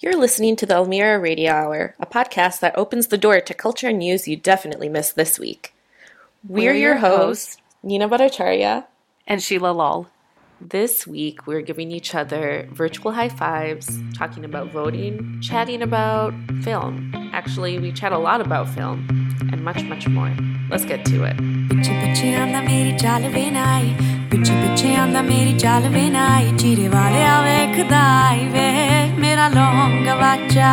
You're listening to the Elmira Radio Hour, a podcast that opens the door to culture and news you definitely missed this week. We're, We're your your hosts, Nina Bhattacharya. and Sheila Lal. This week, we're giving each other virtual high fives, talking about voting, chatting about film. Actually, we chat a lot about film, and much, much more. Let's get to it. ਪਿੱਛੇ ਪਿੱਛੇ ਆਂਦਾ ਮੇਰੀ ਚਾਲ ਵੇ ਨਾਈ ਪਿੱਛੇ ਪਿੱਛੇ ਆਂਦਾ ਮੇਰੀ ਚਾਲ ਵੇ ਨਾਈ ਚੀਰੇ ਵਾਲਿਆ ਵੇਖਦਾ ਈ ਵੇ मेरा लौंग वाचा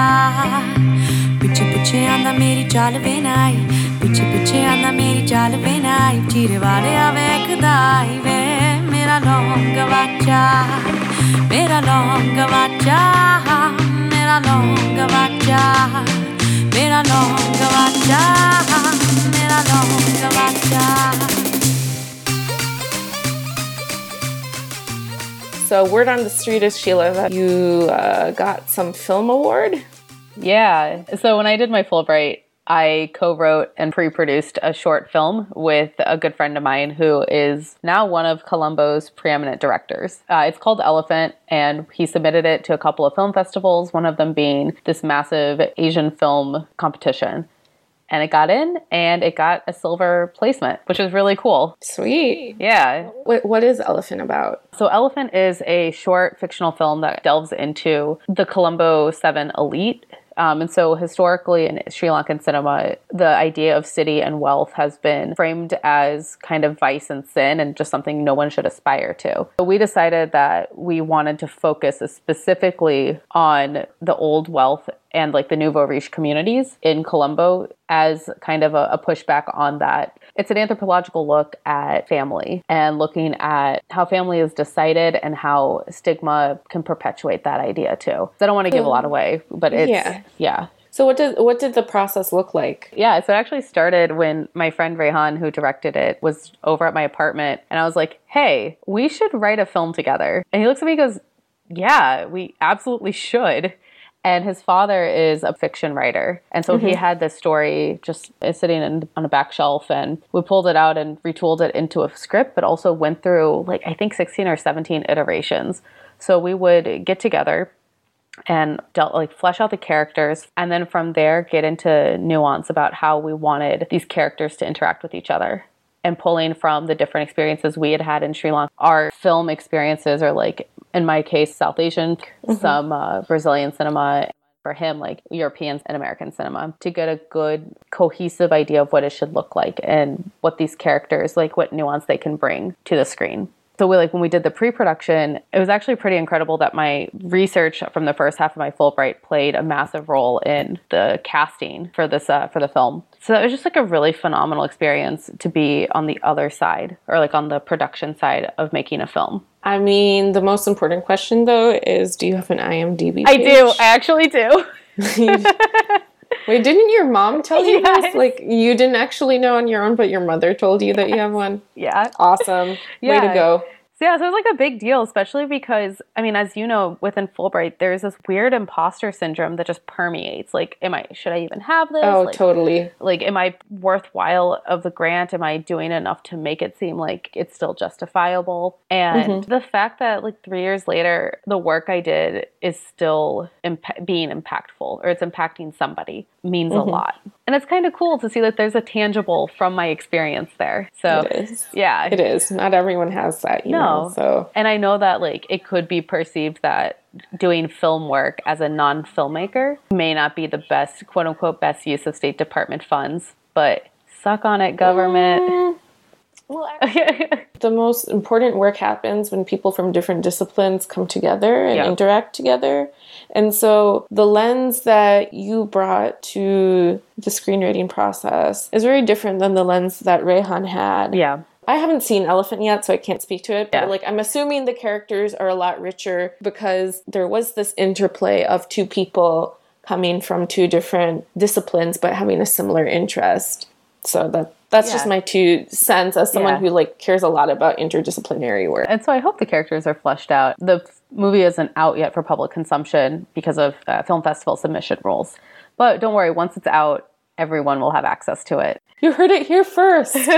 पीछे पीछे आंदा मेरी चाल वे नाई पीछे पीछे आंदा मेरी चाल वे नाई चीरे वाले आवे खदाई वे मेरा लौंग वाचा मेरा लौंग वाचा मेरा लौंग वाचा मेरा लौंग वाचा मेरा लौंग वाचा So, word on the street is Sheila that you uh, got some film award. Yeah. So when I did my Fulbright, I co-wrote and pre-produced a short film with a good friend of mine who is now one of Colombo's preeminent directors. Uh, it's called Elephant, and he submitted it to a couple of film festivals. One of them being this massive Asian film competition. And it got in, and it got a silver placement, which is really cool. Sweet. Yeah, Wait, what is Elephant about? So, Elephant is a short fictional film that delves into the Colombo Seven elite. Um, and so, historically in Sri Lankan cinema, the idea of city and wealth has been framed as kind of vice and sin and just something no one should aspire to. So, we decided that we wanted to focus specifically on the old wealth and like the nouveau riche communities in Colombo as kind of a, a pushback on that. It's an anthropological look at family and looking at how family is decided and how stigma can perpetuate that idea too. I don't want to give a lot away, but it's Yeah. yeah. So, what did what did the process look like? Yeah, so it actually started when my friend Rehan, who directed it, was over at my apartment, and I was like, "Hey, we should write a film together." And he looks at me and goes, "Yeah, we absolutely should." And his father is a fiction writer, and so he mm-hmm. had this story just uh, sitting in, on a back shelf, and we pulled it out and retooled it into a script, but also went through like I think sixteen or seventeen iterations. So we would get together and dealt like flesh out the characters and then from there get into nuance about how we wanted these characters to interact with each other. And pulling from the different experiences we had had in Sri Lanka our film experiences are like in my case South Asian some uh, Brazilian cinema for him like European and American cinema to get a good cohesive idea of what it should look like and what these characters like what nuance they can bring to the screen. So we like when we did the pre-production it was actually pretty incredible that my research from the first half of my fulbright played a massive role in the casting for this uh, for the film. So that was just like a really phenomenal experience to be on the other side or like on the production side of making a film I mean, the most important question though is, do you have an IMDb? i do i actually do Wait, didn't your mom tell you Yes. this? Like, you didn't actually know on your own, but your mother told you that you have one. yeah Awesome. Way to go. So yeah, so it was like a big deal, especially because I mean, as you know, within Fulbright, there's this weird imposter syndrome that just permeates. Like, am I should I even have this? Oh, like, totally. like, am I worthwhile of the grant? Am I doing enough to make it seem like it's still justifiable? And mm-hmm. the fact that like three years later, the work I did is still impa- being impactful or it's impacting somebody means a mm-hmm. lot. And it's kind of cool to see that there's a tangible from my experience there. So It is. yeah, It is. Not everyone has that, you No. know. So, and I know that like it could be perceived that doing film work as a non-filmmaker may not be the best quote unquote best use of State Department funds, but suck on it government. Mm. Well, the most important work happens when people from different disciplines come together and Yeah. interact together. And so the lens that you brought to the screenwriting process is very different than the lens that Rehan had. yeah. I haven't seen Elephant yet, so I can't speak to it. But Yeah. like, I'm assuming the characters are a lot richer because there was this interplay of two people coming from two different disciplines but having a similar interest. So that that's just my two cents as someone Yeah. who like cares a lot about interdisciplinary work. And so I hope the characters are fleshed out. The movie isn't out yet for public consumption because of uh, film festival submission rules. But don't worry, once it's out, everyone will have access to it. You heard it here first.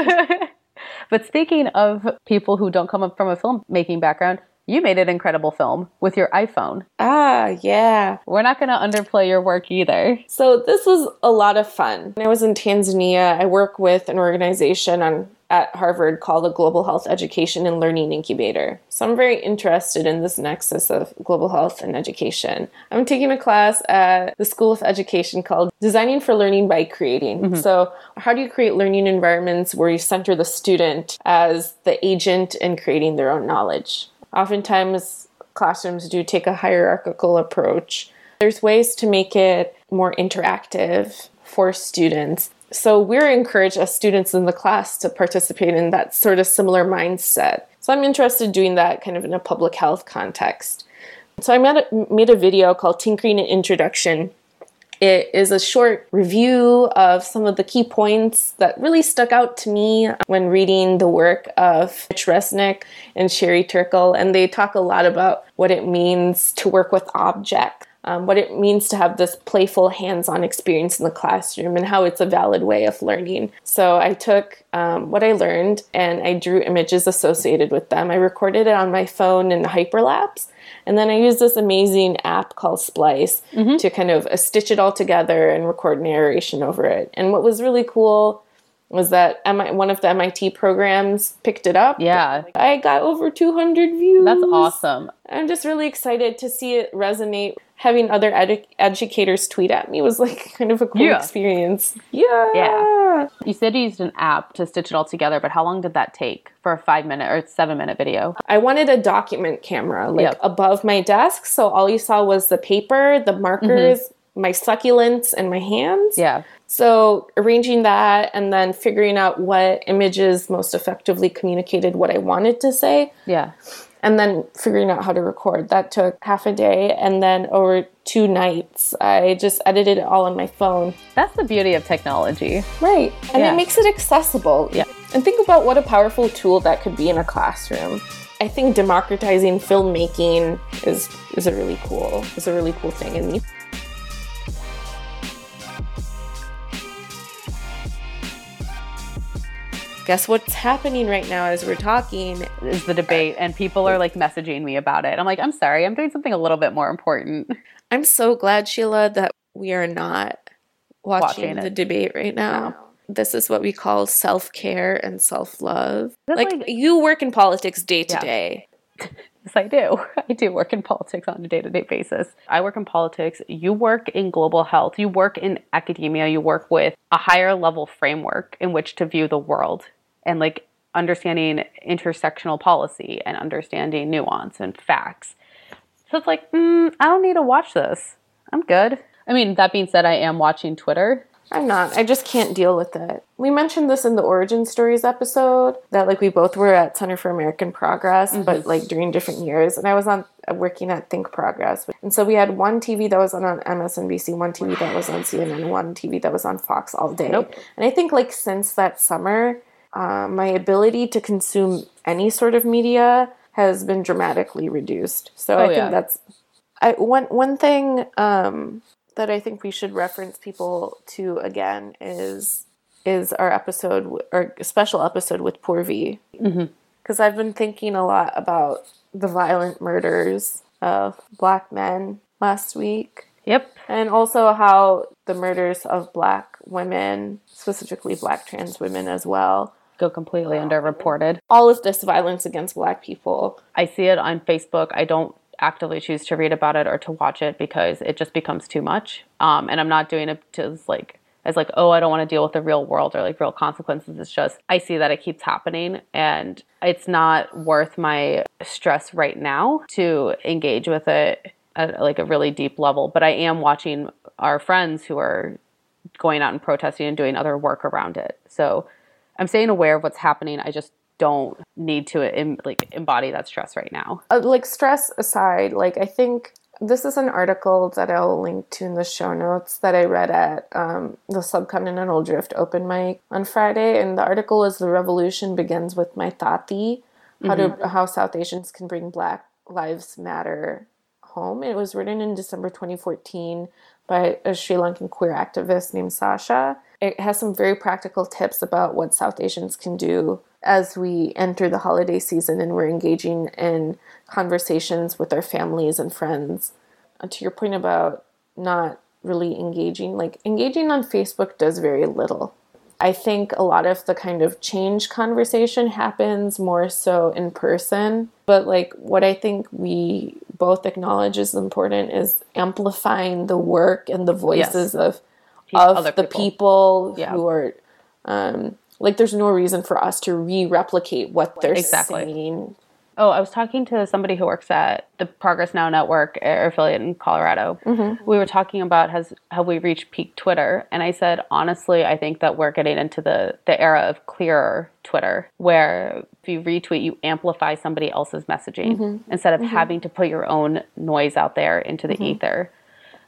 But speaking of people who don't come up from a filmmaking background, You made an incredible film with your iPhone. Ah, yeah. We're not going to underplay your work either. So this was a lot of fun. When I was in Tanzania, I work with an organization on at Harvard called the Global Health Education and Learning Incubator. So I'm very interested in this nexus of global health and education. I'm taking a class at the School of Education called Designing for Learning by Creating. So, how do you create learning environments where you center the student as the agent in creating their own knowledge? Oftentimes, classrooms do take a hierarchical approach. There's ways to make it more interactive for students. So we're encouraged as students in the class to participate in that sort of similar mindset. So I'm interested in doing that kind of in a public health context. So I made a, made a video called Tinkering and Introduction. It is a short review of some of the key points that really stuck out to me when reading the work of Mitch Resnick and Sherry Turkle. And they talk a lot about what it means to work with objects um, what it means to have this playful hands-on experience in the classroom and how it's a valid way of learning so i took um, what i learned and i drew images associated with them i recorded it on my phone in hyperlapse and then i used this amazing app called splice to kind of uh, stitch it all together and record narration over it and what was really cool was that MI- one of the MIT programs picked it up. Yeah. I got over 200 views. That's awesome. I'm just really excited to see it resonate. Having other edu- educators tweet at me was like kind of a cool Yeah. experience. Yeah. Yeah. You said you used an app to stitch it all together, but how long did that take for a five minute or seven minute video? I wanted a document camera like Yep. above my desk, so all you saw was the paper, the markers, mm-hmm. my succulents, and my hands. Yeah. So arranging that and then figuring out what images most effectively communicated what I wanted to say. Yeah. And then figuring out how to record. That took half a day, and then over two nights, I just edited it all on my phone. That's the beauty of technology. Right, and Yeah. it makes it accessible. Yeah. and think about what a powerful tool that could be in a classroom. I think democratizing filmmaking is is a really cool is a really cool thing, and guess what's happening right now as we're talking Is the debate, and people are like messaging me about it. I'm like, I'm sorry, I'm doing something a little bit more important. I'm so glad, Sheila, that we are not watching, Watching the it. debate right now. This is what we call self care and self love. Like, like- you work in politics day to Yeah. day. Yes, I do. I do work in politics on a day to day basis. I work in politics. You work in global health. You work in academia. You work with a higher level framework in which to view the world and like understanding intersectional policy and understanding nuance and facts. So it's like, mm, I don't need to watch this. I'm good. I mean, that being said, I am watching Twitter. I'm not. I just can't deal with it. We mentioned this in the Origin Stories episode that like we both were at Center for American Progress, but like during different years. And I was on uh, working at Think Progress, and so we had one TV that was on, on MSNBC, one TV that was on CNN, one TV that was on Fox all day. Nope. And I think like since that summer, uh, my ability to consume any sort of media has been dramatically reduced. So I Oh, think that's I one one thing um, that I think we should reference people to again is is our episode our special episode with Purvi because I've been thinking a lot about the violent murders of black men last week Yep. and also how the murders of black women specifically black trans women as well Go completely underreported. all of this violence against black people I see it on Facebook. I don't actively choose to read about it or to watch it because it just becomes too much. Um, and I'm not doing it to like as like, oh, I don't want to deal with the real world or like real consequences. It's just I see that it keeps happening and it's not worth my stress right now to engage with it at like a really deep level. But I am watching our friends who are going out and protesting and doing other work around it. So I'm staying aware of what's happening. I just don't need to em- like embody that stress right now. uh, like stress aside, like I think this is an article that I'll link to in the show notes that I read at um, the Subcontinental Drift open mic on Friday, and the article is "The Revolution Begins with My Tati: How to How South Asians Can Bring Black Lives Matter Home. It was written in December 2014 by a Sri Lankan queer activist named Sasha. It has some very practical tips about what South Asians can do as we enter the holiday season and we're engaging in conversations with our families and friends. Uh, to your point about not really engaging, like engaging on Facebook does very little. I think a lot of the kind of change conversation happens more so in person. But like what I think we both acknowledge is important is amplifying the work and the voices of of other the people. people Yeah. who are um like there's no reason for us to re-replicate what they're Exactly. saying. Oh, I was talking to somebody who works at the Progress Now Network affiliate in Colorado. Mm-hmm. We were talking about has how we reached peak Twitter, and I said honestly, I think that we're getting into the the era of clearer Twitter, where if you retweet, you amplify somebody else's messaging mm-hmm. instead of mm-hmm. having to put your own noise out there into the ether.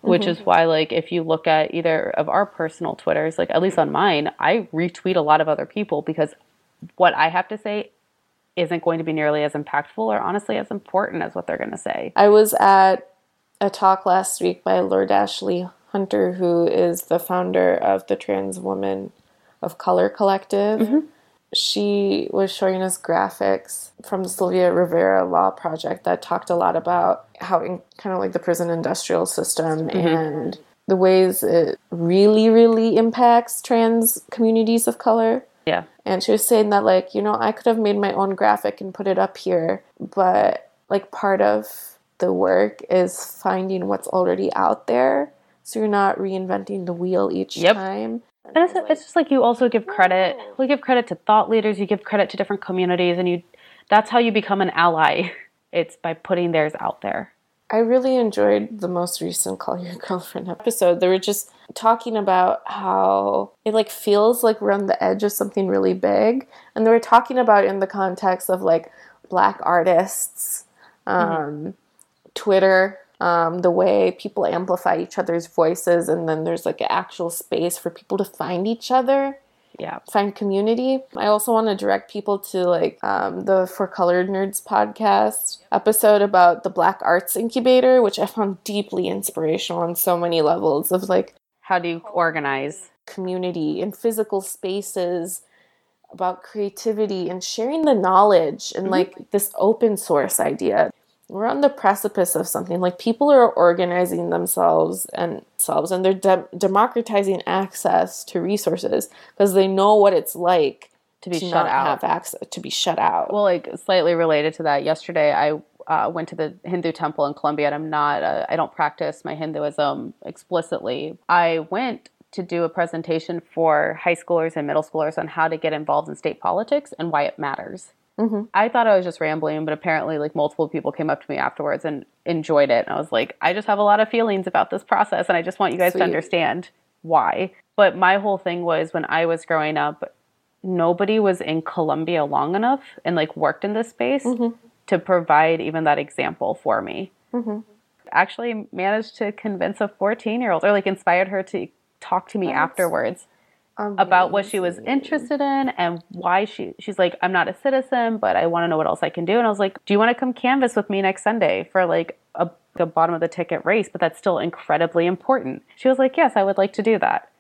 Which is mm-hmm. why, like, if you look at either of our personal Twitters, like at least on mine, I retweet a lot of other people because what I have to say isn't going to be nearly as impactful or honestly as important as what they're going to say. I was at a talk last week by Lourdes Ashley Hunter, who is the founder of the Trans Woman of Color Collective. Mm-hmm. She was showing us graphics from the Sylvia Rivera Law Project that talked a lot about how, in kind of like the prison industrial system mm-hmm. and the ways it really, really impacts trans communities of color. Yeah. And she was saying that, like, you know, I could have made my own graphic and put it up here, but like part of the work is finding what's already out there. So you're not reinventing the wheel each Yep. time. And it's, it's just like you also give credit. We give credit to thought leaders. You give credit to different communities, and you. That's how you become an ally. It's by putting theirs out there. I really enjoyed the most recent Call Your Girlfriend episode. They were just talking about how it like feels like we're on the edge of something really big. And they were talking about it in the context of like black artists, um, Twitter, um, the way people amplify each other's voices, and then there's like an actual space for people to find each other Yeah. find community. I also want to direct people to like um, the For Colored Nerds podcast episode about the Black Arts Incubator, which I found deeply inspirational on so many levels of like How do you organize? community and physical spaces about creativity and sharing the knowledge and like this open source idea we're on the precipice of something like people are organizing themselves and selves and they're de- democratizing access to resources because they know what it's like To be shut not out. have access to be shut out Well, like slightly related to that, yesterday I uh, went to the Hindu temple in Columbia, and I'm not, uh, I don't practice my Hinduism explicitly. I went to do a presentation for high schoolers and middle schoolers on how to get involved in state politics and why it matters. Mm-hmm. I thought I was just rambling, but apparently, like multiple people came up to me afterwards and enjoyed it. And I was like, I just have a lot of feelings about this process, and I just want you guys Sweet. to understand why. But my whole thing was when I was growing up, nobody was in Columbia long enough and like worked in this space mm-hmm. to provide even that example for me. Mm-hmm. Actually, managed to convince a 14 year old or like inspired her to talk to me afterwards about what she was interested in and why she she's like I'm not a citizen but I want to know what else I can do. And I was like do you want to come canvas with me next Sunday for like a the bottom of the ticket race but that's still incredibly important? She was like yes I would like to do that.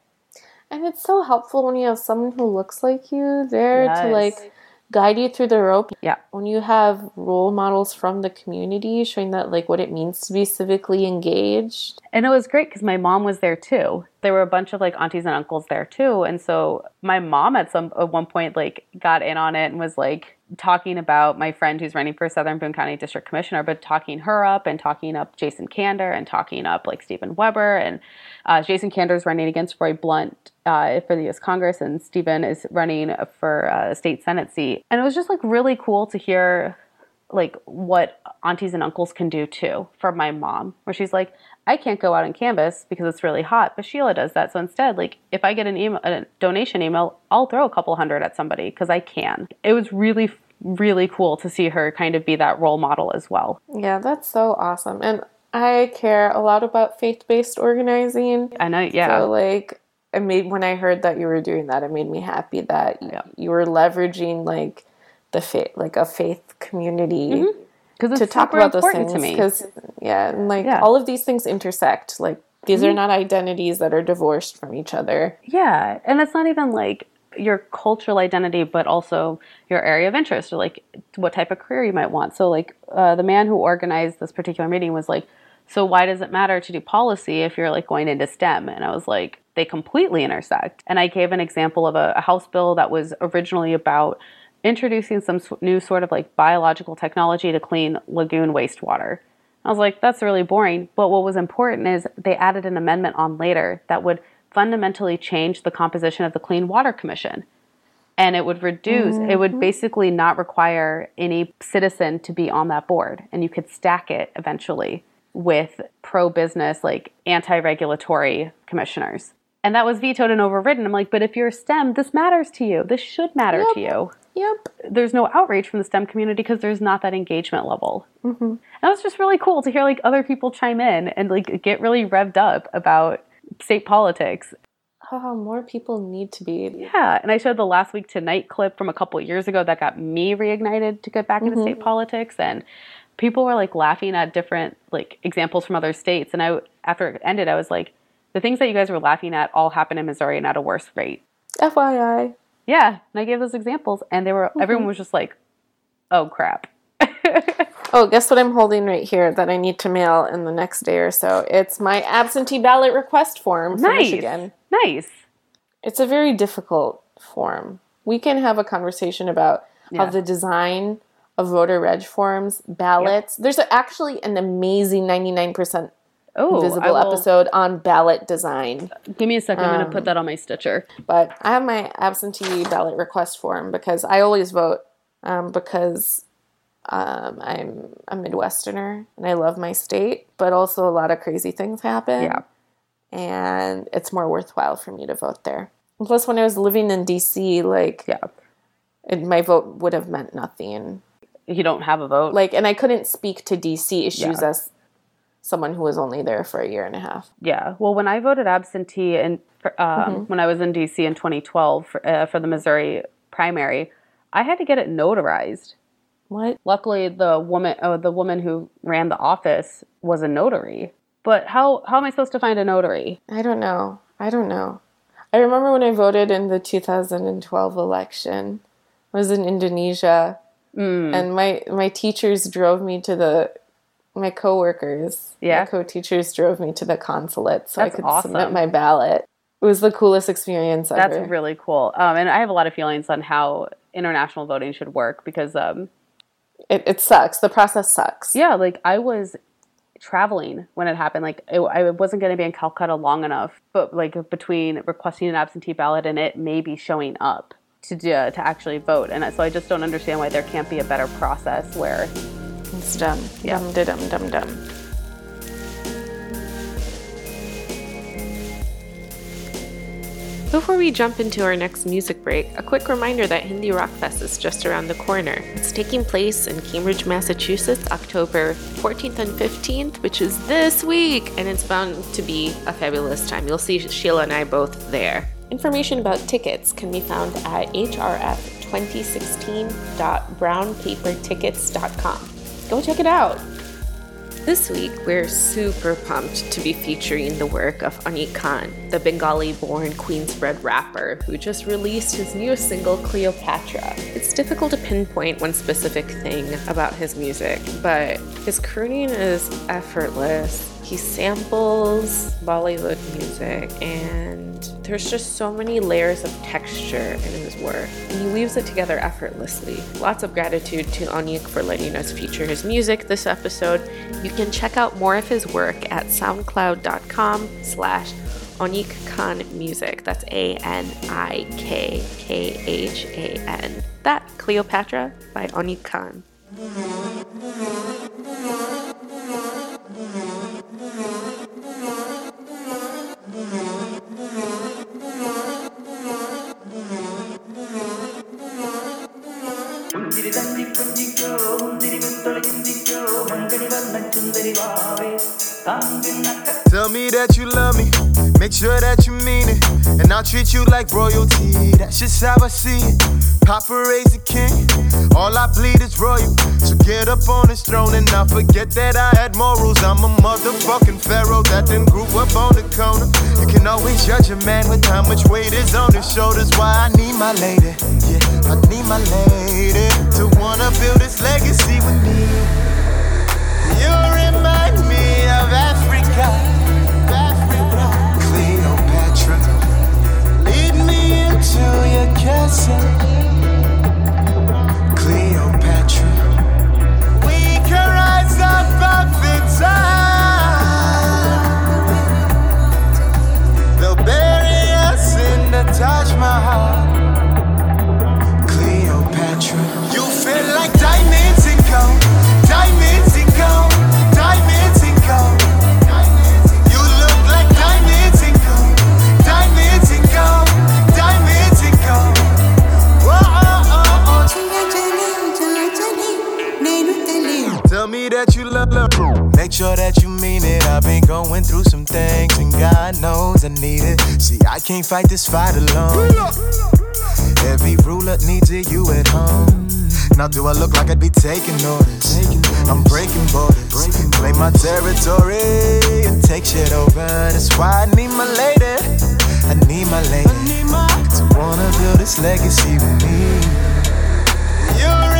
And it's so helpful when you have someone who looks like you there to like guide you through the rope yeah when you have role models from the community showing that like what it means to be civically engaged And it was great because my mom was there too. There were a bunch of like aunties and uncles there too. And so my mom at some at one point like got in on it and was like talking about my friend who's running for Southern Boone County District Commissioner, but talking her up and talking up Jason Kander and talking up like Stephen Webber. And uh, Jason Kander is running against Roy Blunt uh, for the U.S. Congress, and Stephen is running for a state Senate seat. And it was just like really cool to hear like what aunties and uncles can do too for my mom where she's like i can't go out and canvas because it's really hot but sheila does that so instead like if i get an email a donation email i'll throw a couple hundred at somebody because i can. It was really really cool to see her kind of be that role model as well. Yeah that's so awesome and i care a lot about faith-based organizing. I know yeah. So like it made when I heard that you were doing that, it made me happy that Yeah. you were leveraging like the faith like a faith community 'Cause to talk about those things because yeah, and like Yeah. Mm-hmm. all of these things intersect. Like these are not identities that are divorced from each other. Yeah, and it's not even like your cultural identity, but also your area of interest or like what type of career you might want. So, like uh, the man who organized this particular meeting was like, "So why does it matter to do policy if you're like going into STEM?" And I was like, "They completely intersect." And I gave an example of a, a House bill that was originally about introducing some new sort of like biological technology to clean lagoon wastewater. I was like, that's really boring. But what was important is they added an amendment on later that would fundamentally change the composition of the Clean Water Commission. And it would reduce, it would mm-hmm. basically not require any citizen to be on that board. And you could stack it eventually with pro business, like anti regulatory commissioners. And that was vetoed and overridden. I'm like, but if you're STEM, this matters to you. This should matter to you Yep. there's no outrage from the STEM community because there's not that engagement level. Mm-hmm. And it was just really cool to hear like other people chime in and like get really revved up about state politics. Oh, more people need to be. Yeah, and I showed the last week tonight clip from a couple years ago that got me reignited to get back into state politics and people were like laughing at different like examples from other states and I after it ended I was like the things that you guys were laughing at all happen in Missouri and at a worse rate. FYI. Yeah, and I gave those examples and they were mm-hmm. everyone was just like oh crap. Oh, guess what I'm holding right here that I need to mail in the next day or so? It's my absentee ballot request form for Nice. Michigan. Nice. It's a very difficult form. We can have a conversation about how the design of voter reg forms, ballots. There's actually an amazing 99% Oh, visible episode on ballot design. Give me a second. I'm Um, going to put that on my Stitcher. But I have my absentee ballot request form because I always vote um, because um, I'm a Midwesterner and I love my state, but also a lot of crazy things happen. Yeah. And it's more worthwhile for me to vote there. And Plus, when I was living in DC, like, Yeah. it, my vote would have meant nothing. You don't have a vote. Like, and I couldn't speak to DC issues Yeah. as someone who was only there for a year and a half. yeah. Well, when I voted absentee and um, when I was in DC in 2012 for, uh, for the Missouri primary, I had to get it notarized. What? Luckily, the woman, oh, the woman who ran the office was a notary. But how how am I supposed to find a notary? I don't know. I don't know. I remember when I voted in the 2012 election. I was in Indonesia, Mm. and my my teachers drove me to the my coworkers. Yeah. my co-teachers drove me to the consulate so That's I could awesome. submit my ballot. It was the coolest experience ever. That's really cool. Um, and I have a lot of feelings on how international voting should work because um, it, it sucks. The process sucks. Yeah, like I was traveling when it happened. Like it, I wasn't going to be in Calcutta long enough, but like between requesting an absentee ballot and it maybe showing up to do, to actually vote, and so I just don't understand why there can't be a better process where It's dumb. Yeah. Dumb, da, dumb, dumb, dumb. Before we jump into our next music break, a quick reminder that Hindi Rock Fest is just around the corner. It's taking place in Cambridge, Massachusetts, October 14th and 15th, which is this week, and it's bound to be a fabulous time. You'll see Sheila and I both there. Information about tickets can be found at hrf2016.brownpapertickets.com. Go check it out. This week, we're super pumped to be featuring the work of Anik Khan, the Bengali born Queensbred rapper who just released his new single, Cleopatra. It's difficult to pinpoint one specific thing about his music, but his crooning is effortless. He samples Bollywood music, and there's just so many layers of texture in his work, and he weaves it together effortlessly. Lots of gratitude to Anik for letting us feature his music this episode. You can check out more of his work at soundcloud.com slash Anik Khan Music. That's A-N-I-K-K-H-A-N. That, Cleopatra by Anik Khan. Tell me that you love me, make sure that you mean it. And I'll treat you like royalty, that's just how I see it. Paparazzi king, all I bleed is royal. So get up on this throne and not forget that I had morals. I'm a motherfucking pharaoh that then grew up on the corner. You can always judge a man with how much weight is on his shoulders. Why I need my lady, yeah, I need my lady to wanna build this legacy with me. You remind me. Cleopatra. Lead me into your castle. Sure that you mean it. I've been going through some things, and God knows I need it. See, I can't fight this fight alone. Every ruler needs a you at home. Now, do I look like I'd be taking orders? I'm breaking borders, claim my territory and take shit over. That's why I need my lady. I need my lady to wanna build this legacy with me. You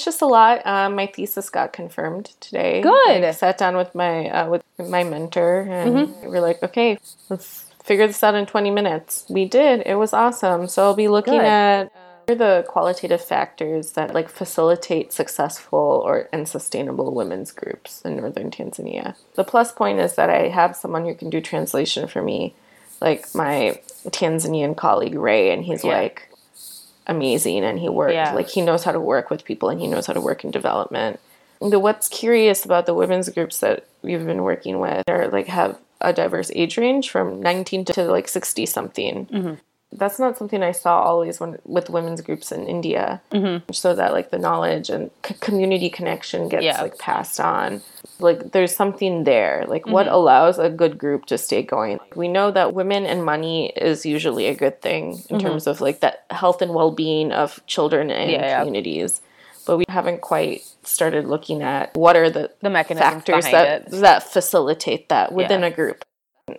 it's just a lot. Um, my thesis got confirmed today. Good. I sat down with my uh, with my mentor, and we're like, okay, let's figure this out in 20 minutes. We did. It was awesome. So I'll be looking Good. at uh, the qualitative factors that like facilitate successful or and sustainable women's groups in northern Tanzania. The plus point is that I have someone who can do translation for me, like my Tanzanian colleague Ray, and he's Yeah. like amazing and he works Yeah. like he knows how to work with people and he knows how to work in development. The what's curious about the women's groups that we've been working with are like have a diverse age range from 19 to like 60 something. Mm-hmm. That's not something I saw always when with women's groups in India. Mm-hmm. So that like the knowledge and c- community connection gets Yeah. like passed on. Like there's something there. Like what Mm-hmm. allows a good group to stay going. We know that women and money is usually a good thing in terms of like that health and well-being of children and Mm-hmm. Yeah, yeah. communities. but we haven't quite started looking at what are the, The mechanisms factors that, it. that facilitate that within Yeah. a group.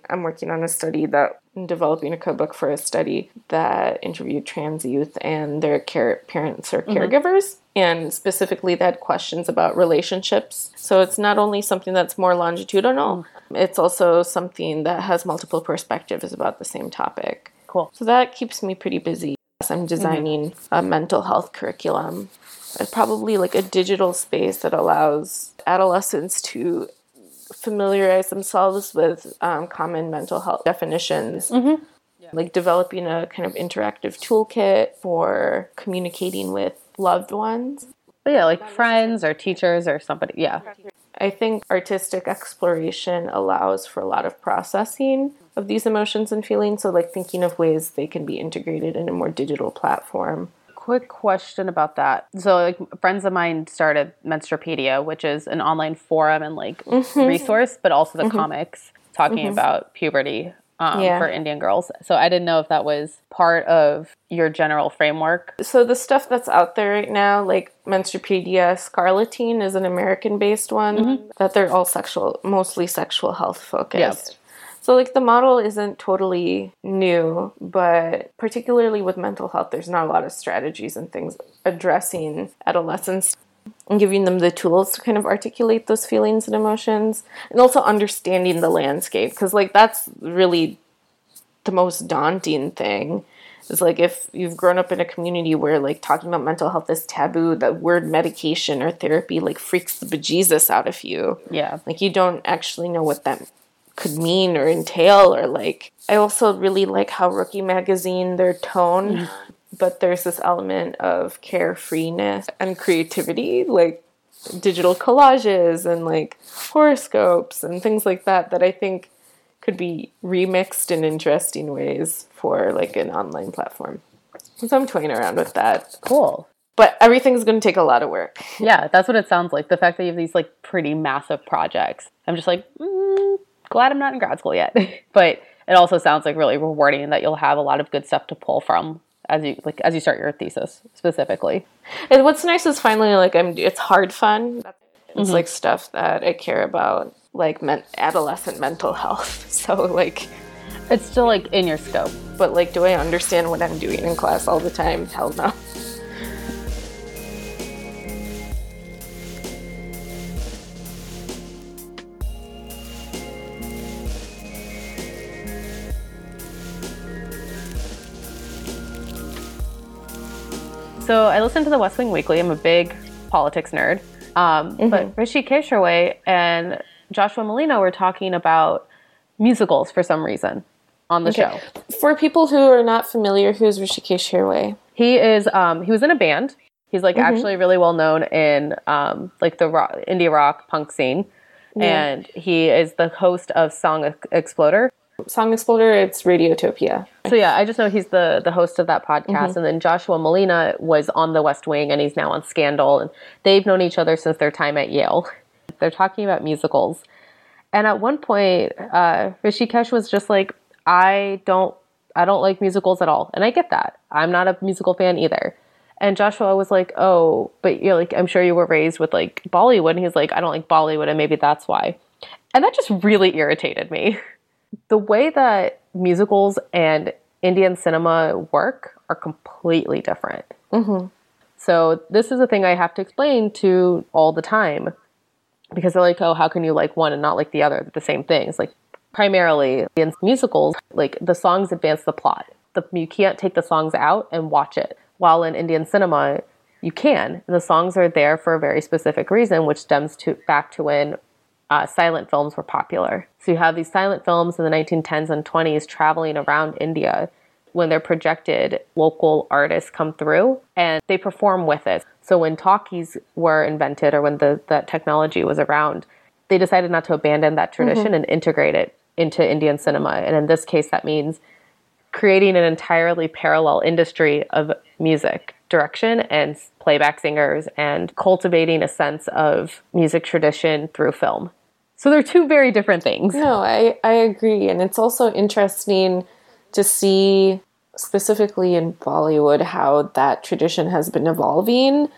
I'm working on a study that I'm developing a code book for a study that interviewed trans youth and their care parents or Mm-hmm. caregivers. And specifically, they had questions about relationships. So it's not only something that's more longitudinal, Mm. it's also something that has multiple perspectives about the same topic. Cool. So that keeps me pretty busy. I'm designing a mental health curriculum, uh, probably like a digital space that allows adolescents to familiarize themselves with um, common mental health definitions. Like developing a kind of interactive toolkit for communicating with loved ones. But yeah, like friends or teachers or somebody. Yeah. I think artistic exploration allows for a lot of processing of these emotions and feelings. So, like thinking of ways they can be integrated in a more digital platform. Quick question about that. So, like, friends of mine started Menstrupedia, which is an online forum and like mm-hmm. resource, but also the mm-hmm. comics talking mm-hmm. about puberty um, Yeah. for Indian girls. So, I didn't know if that was part of your general framework. So, the stuff that's out there right now, like Menstrupedia, Scarleteen is an American based one, that they're all sexual, mostly sexual health focused. So, like, the model isn't totally new, but particularly with mental health, there's not a lot of strategies and things addressing adolescents and giving them the tools to kind of articulate those feelings and emotions and also understanding the landscape because like that's really the most daunting thing is like if you've grown up in a community where like talking about mental health is taboo the word medication or therapy like freaks the bejesus out of you Yeah. like you don't actually know what that could mean or entail or like i also really like how rookie magazine their tone but there's this element of carefreeness and creativity like digital collages and like horoscopes and things like that that i think could be remixed in interesting ways for like an online platform so i'm toying around with that Cool. but everything's going to take a lot of work Yeah, that's what it sounds like. The fact that you have these like pretty massive projects. I'm just like, mm, glad I'm not in grad school yet. but it also sounds like really rewarding that you'll have a lot of good stuff to pull from as you like as you start your thesis specifically. And what's nice is finally like I'm. It's hard fun. It's mm-hmm. like stuff that I care about, like men- adolescent mental health. So like, It's still like in your scope. but like, do I understand what I'm doing in class all the time? Hell no. So I listen to the West Wing Weekly. I'm a big politics nerd. Um, But Rishikesh Hirway and Joshua Malina were talking about musicals for some reason on the show. For people who are not familiar, who's Rishikesh Hirway? He is um he was in a band. He's like actually really well known in um like the rock, indie rock punk scene. And he is the host of Song Exploder. Song Exploder. It's Radiotopia. So yeah, I just know he's the the host of that podcast and then Joshua Malina was on the West Wing and he's now on Scandal and they've known each other since their time at Yale. They're talking about musicals. And at one point, uh, Rishikesh was just like, I don't I don't like musicals at all. And I get that. I'm not a musical fan either. And Joshua was like, Oh, but you're like, I'm sure you were raised with like Bollywood. And he's like, I don't like Bollywood, and maybe that's why. And that just really irritated me. The way that musicals and Indian cinema work are completely different. Mm-hmm. So this is a thing I have to explain to all the time because they're like, oh, how can you like one and not like the other? They're the same things. Like primarily in musicals, like the songs advance the plot. The, you can't take the songs out and watch it. While in Indian cinema, you can. And the songs are there for a very specific reason, which stems to back to when uh, silent films were popular. So you have these silent films in the 1910s and 20s traveling around India. When they're projected, local artists come through and they perform with it. So when talkies were invented or when the, that technology was around, they decided not to abandon that tradition and integrate it into Indian cinema. And in this case, that means creating an entirely parallel industry of music direction and playback singers and cultivating a sense of music tradition through film. So they're two very different things. No, I, I agree. And it's also interesting to see, specifically in Bollywood, how that tradition has been evolving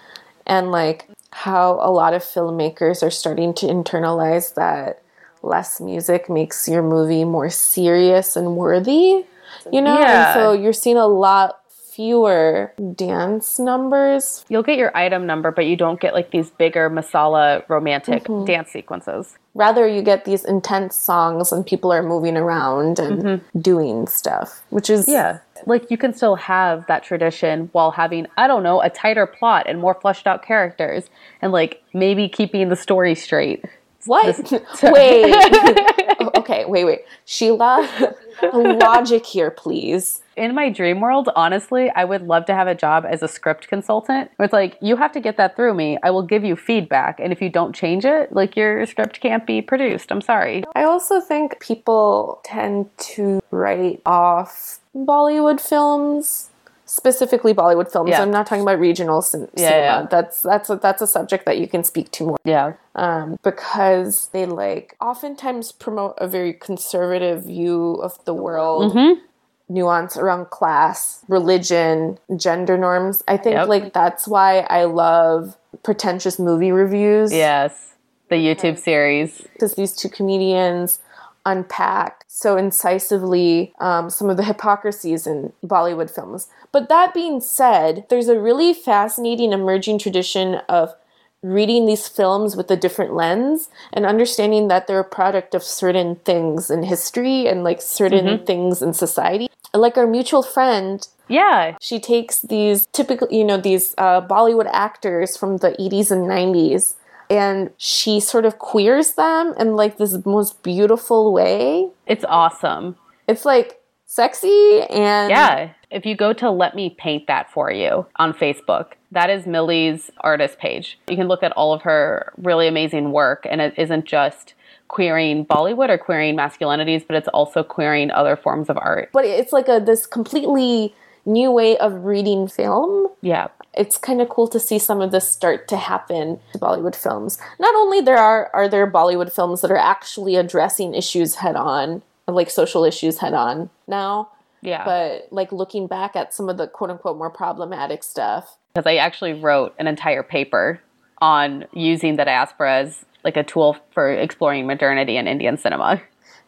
and like how a lot of filmmakers are starting to internalize that less music makes your movie more serious and worthy. You know, Yeah. and so you're seeing a lot fewer dance numbers. You'll get your item number, but you don't get like these bigger masala romantic mm-hmm. dance sequences. Rather, you get these intense songs and people are moving around and mm-hmm. doing stuff, which is Yeah. Like you can still have that tradition while having, I don't know, a tighter plot and more fleshed out characters and like maybe keeping the story straight. What? wait. Oh, okay, wait, wait. Sheila, logic here, please. In my dream world, honestly, I would love to have a job as a script consultant. It's like, you have to get that through me. I will give you feedback. And if you don't change it, like your script can't be produced. I'm sorry. I also think people tend to write off Bollywood films, specifically Bollywood films. Yeah. I'm not talking about regional cin- Yeah, cinema. yeah. That's that's a, that's a subject that you can speak to more. Yeah. um, because they like oftentimes promote a very conservative view of the world Mm-hmm. Nuance around class religion gender norms i think Yep. like that's why i love pretentious movie reviews Yes. The YouTube series. because these two comedians unpack so incisively um, some of the hypocrisies in Bollywood films. But that being said, there's a really fascinating emerging tradition of reading these films with a different lens and understanding that they're a product of certain things in history and like certain things in society. Like our mutual friend Yeah. she takes these typical you know these uh, bollywood actors from the 80s and 90s and she sort of queers them in like this most beautiful way It's awesome. it's like sexy and Yeah. If you go to Let Me Paint That For You on Facebook, that is Millie's artist page. You can look at all of her really amazing work, and it isn't just queering Bollywood or queering masculinities, but it's also queering other forms of art. but it's like a this completely new way of reading film Yeah. it's kind of cool to see some of this start to happen to Bollywood films. Not only there are are there Bollywood films that are actually addressing issues head on, like social issues head on now, Yeah. but like looking back at some of the quote unquote more problematic stuff. Because I actually wrote an entire paper on using the diaspora as like a tool for exploring modernity in Indian cinema.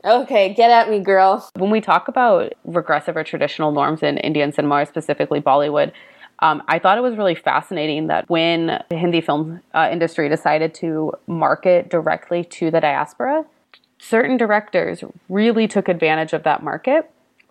Okay, get at me, girl. When we talk about regressive or traditional norms in Indian cinema, specifically Bollywood, um, I thought it was really fascinating that when the Hindi film uh, industry decided to market directly to the diaspora, certain directors really took advantage of that market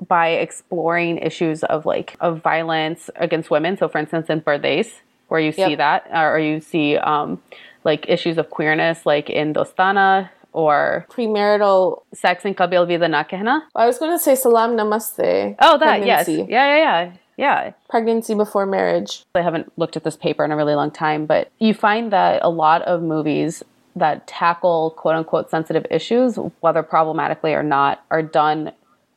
by exploring issues of like of violence against women. So, for instance, in Pardes, where you see Yep. that, or you see um, like issues of queerness, like in Dostana or Premarital. Sex in Kabhi Alvida Na Kehna. I was going to say Salaam Namaste. Oh, that yes, yeah, yeah, yeah, yeah. Pregnancy before marriage. I haven't looked at this paper in a really long time, but you find that a lot of movies that tackle quote unquote sensitive issues, whether problematically or not, are done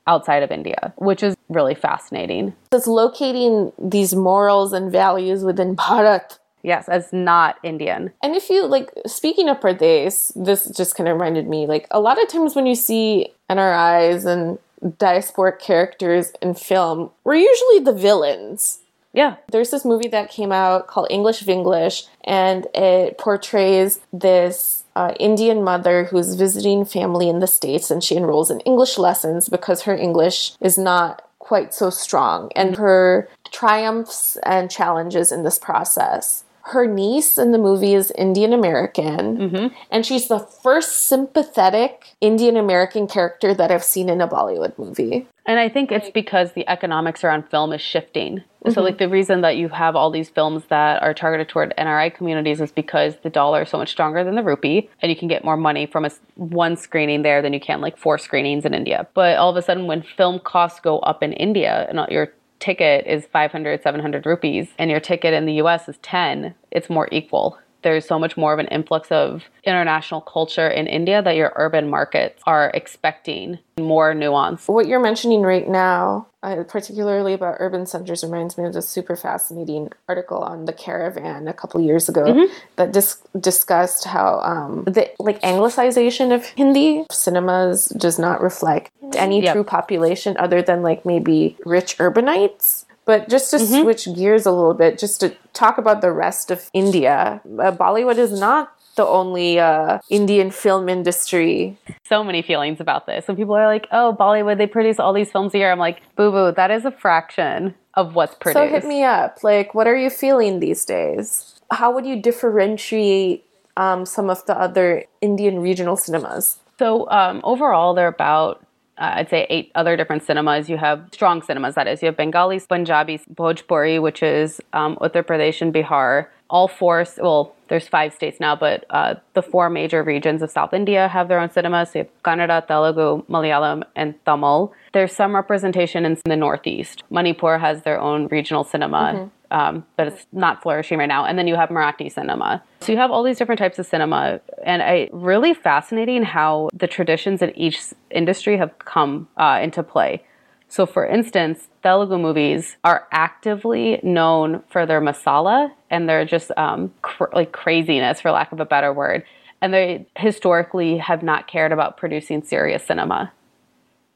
outside of India, which is really fascinating. It's locating these morals and values within Bharat. Yes, as not Indian. And if you like, speaking of Pardes, this just kind of reminded me like a lot of times when you see NRIs and diasporic characters in film, we're usually the villains. Yeah, There's this movie that came out called English Vinglish, and it portrays this uh, Indian mother who's visiting family in the States and she enrolls in English lessons because her English is not quite so strong, and her triumphs and challenges in this process. Her niece in the movie is Indian American, mm-hmm. and she's the first sympathetic Indian American character that I've seen in a Bollywood movie. And I think it's because the economics around film is shifting. So, mm-hmm. like, the reason that you have all these films that are targeted toward NRI communities is because the dollar is so much stronger than the rupee, and you can get more money from a s one screening there than you can, like, four screenings in India. But all of a sudden, when film costs go up in India and not your ticket is 500, 700 rupees, and your ticket in the US is 10, it's more equal. There's so much more of an influx of international culture in India that your urban markets are expecting more nuance. what you're mentioning right now, uh, particularly about urban centers, reminds me of this super fascinating article on the Caravan a couple years ago Mm-hmm. that dis- discussed how um, the like anglicization of Hindi cinemas does not reflect any Yep. true population other than like maybe rich urbanites. But just to switch gears a little bit, just to talk about the rest of India, uh, Bollywood is not the only uh, Indian film industry. So many feelings about this. When people are like, "Oh, Bollywood, they produce all these films a year," I'm like, "Boo boo, that is a fraction of what's produced." So hit me up. Like, what are you feeling these days? How would you differentiate um, some of the other Indian regional cinemas? So um, overall, there are about uh, I'd say eight other different cinemas. You have strong cinemas, that is. You have Bengali, Punjabi, Bhojpuri, which is um, Uttar Pradesh and Bihar. All four, well, there's five states now, but uh, the four major regions of South India have their own cinemas. So you have Kannada, Telugu, Malayalam, and Tamil. There's some representation in the Northeast. Manipur has their own regional cinema, um, but it's not flourishing right now. And then you have Marathi cinema. So you have all these different types of cinema, and I really fascinating how the traditions in each industry have come uh, into play. So, for instance, Telugu movies are actively known for their masala and their just um, cr- like craziness, for lack of a better word. And they historically have not cared about producing serious cinema.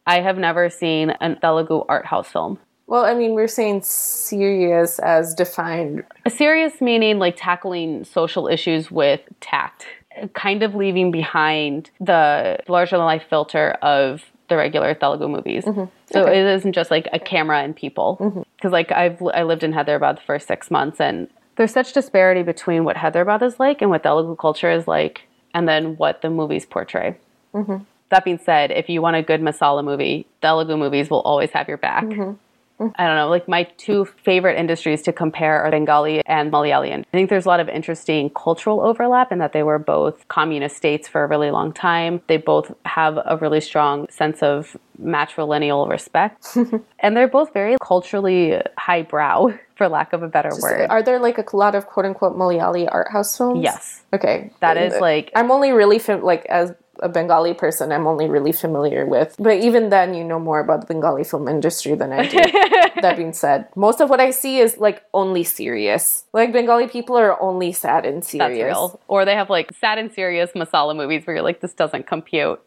I have never seen an Telugu art house film. Well, I mean, we're saying serious as defined. A serious meaning like tackling social issues with tact, kind of leaving behind the larger than life filter of the regular Telugu movies. So it isn't just like a camera and people. Mm-hmm. Because like I've I lived in Hyderabad the first six months, and there's such disparity between what Hyderabad is like and what Telugu culture is like, and then what the movies portray. Mm-hmm. That being said, if you want a good masala movie, Telugu movies will always have your back. Mm-hmm. I don't know, like my two favorite industries to compare are Bengali and Malayalam. I think there's a lot of interesting cultural overlap in that they were both communist states for a really long time. They both have a really strong sense of matrilineal respect. and they're both very culturally highbrow, for lack of a better word. Are there like a lot of quote unquote Malayali art house films? Yes. Okay. That is uh, like I'm only really fam- like as a Bengali person, I'm only really familiar with. But even then, you know more about the Bengali film industry than I do. that being said, most of what I see is like only serious. Like Bengali people are only sad and serious. Or they have like sad and serious masala movies where you're like, this doesn't compute.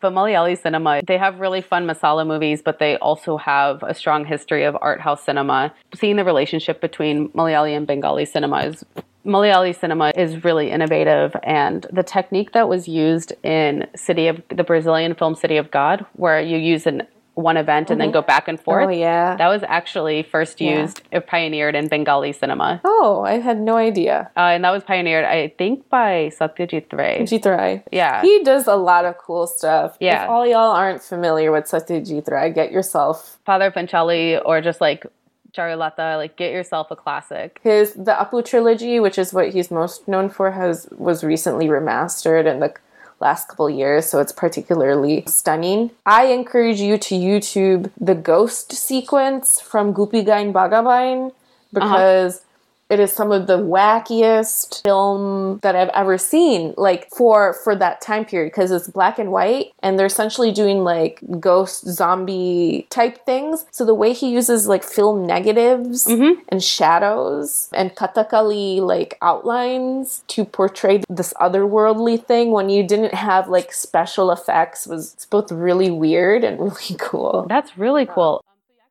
But Malayali cinema, they have really fun masala movies, but they also have a strong history of art house cinema. Seeing the relationship between Malayali and Bengali cinema is Malayali cinema is really innovative, and the technique that was used in City of the Brazilian film City of God, where you use an one event and then go back and forth. Oh, yeah. that was actually first used, uh, pioneered in Bengali cinema. Oh, I had no idea. Uh, and that was pioneered, I think, by Satyajit Ray. Jit Rai. Yeah. He does a lot of cool stuff. Yeah. If all y'all aren't familiar with Satyajit Ray, get yourself Pather Panchali or just like Charulata, like get yourself a classic. his the Apu trilogy, which is what he's most known for, has was recently remastered in the last couple years, so it's particularly stunning. I encourage you to YouTube the ghost sequence from Goopy Gyne Bagha Byne uh-huh. because it is some of the wackiest film that I've ever seen like for for that time period because it's black and white and they're essentially doing like ghost zombie type things. So the way he uses like film negatives mm-hmm. and shadows and Kathakali like outlines to portray this otherworldly thing when you didn't have like special effects was it's both really weird and really cool. That's really cool.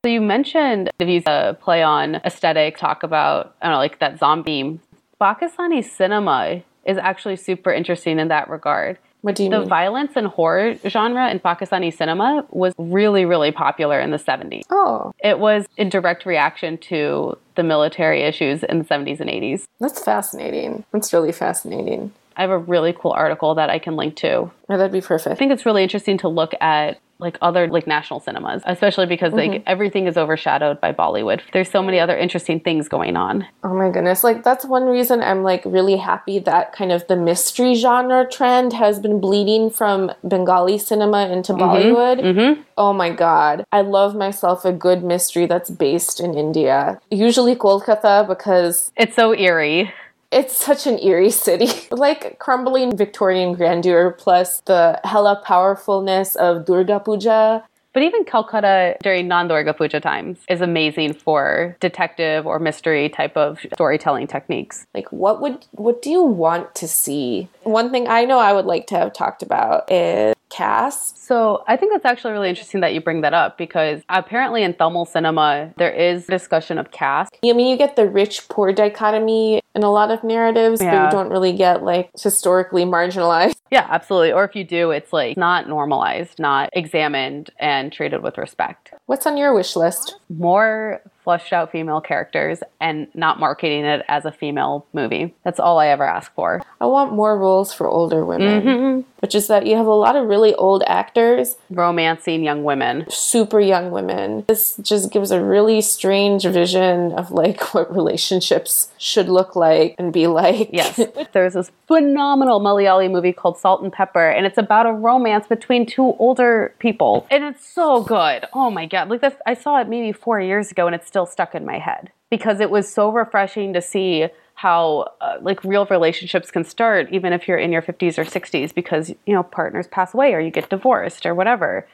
So you mentioned if you uh, play on aesthetic, talk about I don't know, like that zombie. Pakistani cinema is actually super interesting in that regard. what do you mean? The mean violence and horror genre in Pakistani cinema was really, really popular in the 70s. oh It was in direct reaction to the military issues in the 70s and 80s. that's fascinating that's really fascinating I have a really cool article that I can link to. oh, that'd be perfect. I think it's really interesting to look at like other like national cinemas, especially because like mm-hmm. everything is overshadowed by Bollywood. There's so many other interesting things going on. Oh my goodness. Like that's one reason I'm like really happy that kind of the mystery genre trend has been bleeding from Bengali cinema into mm-hmm. Bollywood. Mm-hmm. Oh my god. I love myself a good mystery that's based in India. Usually Kolkata because It's so eerie. It's such an eerie city. like crumbling Victorian grandeur plus the hella powerfulness of Durga Puja. But even Calcutta during non-Durga Puja times is amazing for detective or mystery type of storytelling techniques. like what would what do you want to see one thing i know i would like to have talked about is caste. So I think that's actually really interesting that you bring that up because apparently in Tamil cinema there is discussion of caste. I mean, you get the rich poor dichotomy in a lot of narratives, but you don't really get like historically marginalized. Yeah, absolutely. Or if you do, it's like not normalized, not examined and treated with respect. What's on your wish list? More fleshed out female characters and not marketing it as a female movie. That's all I ever ask for. I want more roles for older women, Mm-hmm. Which is that you have a lot of really old actors, Romancing young women. super young women. This just gives a really strange vision of like what relationships should look like and be like. Yes. There's this phenomenal Malayali movie called Salt and Pepper, and it's about a romance between two older people. And it's so good. Oh my God. Like, this, I saw it maybe four years ago, and it's still stuck in my head because it was so refreshing to see how uh, like real relationships can start even if you're in your 50s or 60s because you know partners pass away or you get divorced or whatever.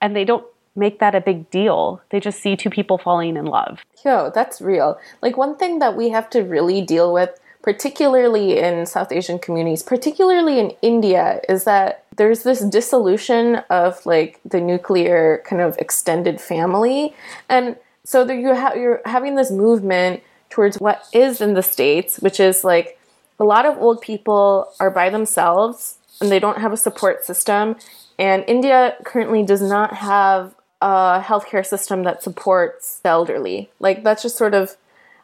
And they don't make that a big deal. They just see two people falling in love. Yo, that's real. Like one thing that we have to really deal with, particularly in South Asian communities, particularly in India, is that there's this dissolution of like the nuclear kind of extended family, and so there you ha- you're having this movement towards what is in the states, which is like a lot of old people are by themselves and they don't have a support system. And India currently does not have a healthcare system that supports the elderly. Like that's just sort of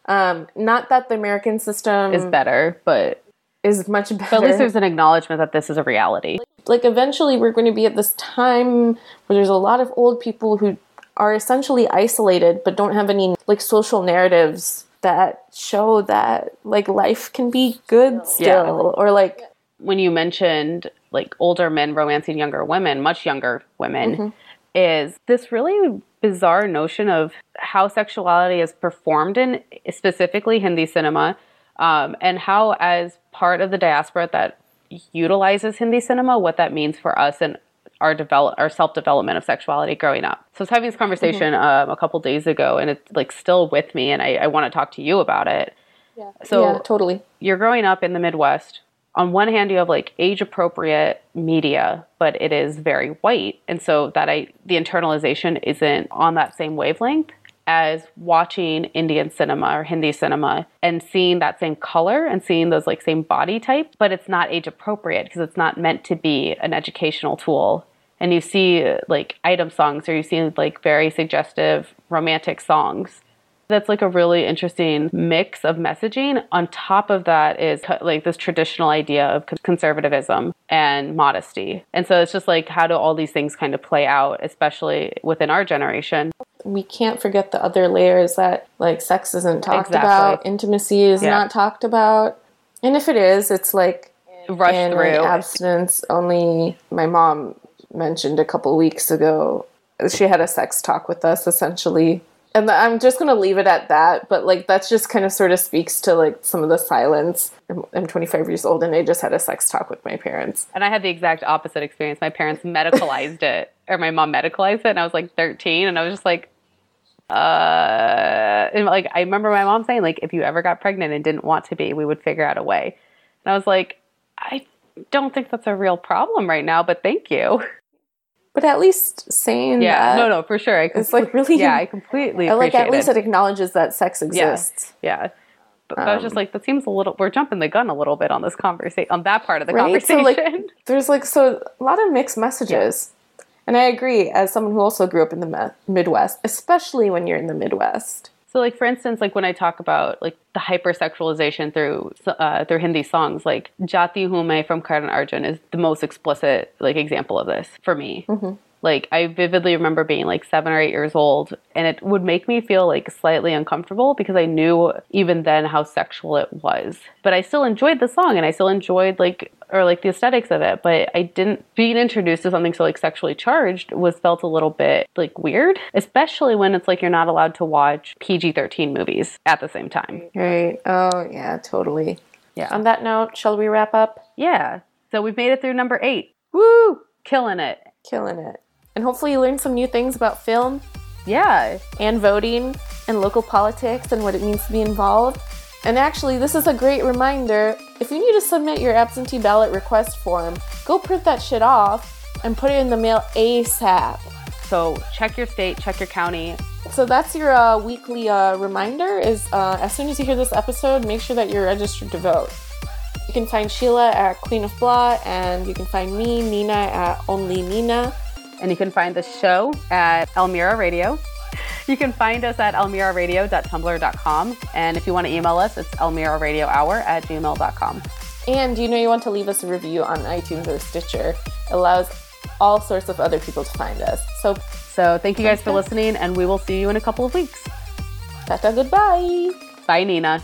um, not that the American system is better but, is much better. but at least there's an acknowledgement that this is a reality like eventually we're going to be at this time where there's a lot of old people who are essentially isolated but don't have any like social narratives that show that like life can be good still or like when you mentioned like older men romancing younger women, much younger women, is this really bizarre notion of how sexuality is performed in specifically Hindi cinema, um, and how, as part of the diaspora that utilizes Hindi cinema, what that means for us and our develop our self development of sexuality growing up. So I was having this conversation um, a couple days ago, and it's like still with me, and I, I want to talk to you about it. Yeah. So yeah totally you're growing up in the Midwest. On one hand, you have like age appropriate media, but it is very white. And so that I the internalization isn't on that same wavelength as watching Indian cinema or Hindi cinema and seeing that same color and seeing those like same body type, but it's not age appropriate because it's not meant to be an educational tool. And you see like item songs or you see like very suggestive romantic songs that's like a really interesting mix of messaging. On top of that is like this traditional idea of con- conservatism and modesty. And so it's just like, how do all these things kind of play out, especially within our generation? we can't forget the other layers that like sex isn't talked Exactly. about intimacy is Yeah. not talked about and if it is it's like Rush in through. abstinence only my mom mentioned a couple weeks ago she had a sex talk with us essentially and i'm just going to leave it at that but like that's just kind of sort of speaks to like some of the silence I'm, I'm 25 years old and i just had a sex talk with my parents And I had the exact opposite experience. My parents medicalized it, or my mom medicalized it, and I was like 13, and I was just like, uh, and like I remember my mom saying, like, if you ever got pregnant and didn't want to be, we would figure out a way. And I was like, I don't think that's a real problem right now, but thank you. But at least saying Yeah, no, no, for sure. I it's like really yeah, I completely I like at least it. it acknowledges that sex exists Yeah. But I was just Um, like, that seems a little. We're jumping the gun a little bit on this conversation, on that part of the Right? So, conversation. like, there's like so a lot of mixed messages and i agree as someone who also grew up in the midwest especially when you're in the midwest So, like for instance, like when I talk about like the hypersexualization through uh, through Hindi songs, like "Jati Hu Main" from Karan Arjun is the most explicit like example of this for me. Like I vividly remember being like seven or eight years old, and it would make me feel like slightly uncomfortable because I knew even then how sexual it was. But I still enjoyed the song, and I still enjoyed like or like the aesthetics of it. But I didn't being introduced to something so like sexually charged was felt a little bit like weird, especially when it's like you're not allowed to watch PG thirteen movies at the same time. right oh yeah totally Yeah. on that note shall we wrap up Yeah. So we've made it through number eight. woo Killing it. killing it and hopefully you learned some new things about film Yeah. and voting and local politics and what it means to be involved. And actually, this is a great reminder if you need to submit your absentee ballot request form, go print that shit off, and put it in the mail ASAP. So check your state, check your county. So that's your uh, weekly uh, reminder is uh, as soon as you hear this episode, make sure that you're registered to vote. You can find Sheila at Queen of Blah, and you can find me, Nina, at Only Nina. And you can find the show at Elmira Radio. You can find us at elmiraradio.tumblr.com. And if you want to email us, it's elmiraradiohour at gmail.com. And you know you want to leave us a review on iTunes or Stitcher. It allows all sorts of other people to find us. So, So thank you guys for listening, and we will see you in a couple of weeks. tata, goodbye. Bye, Nina.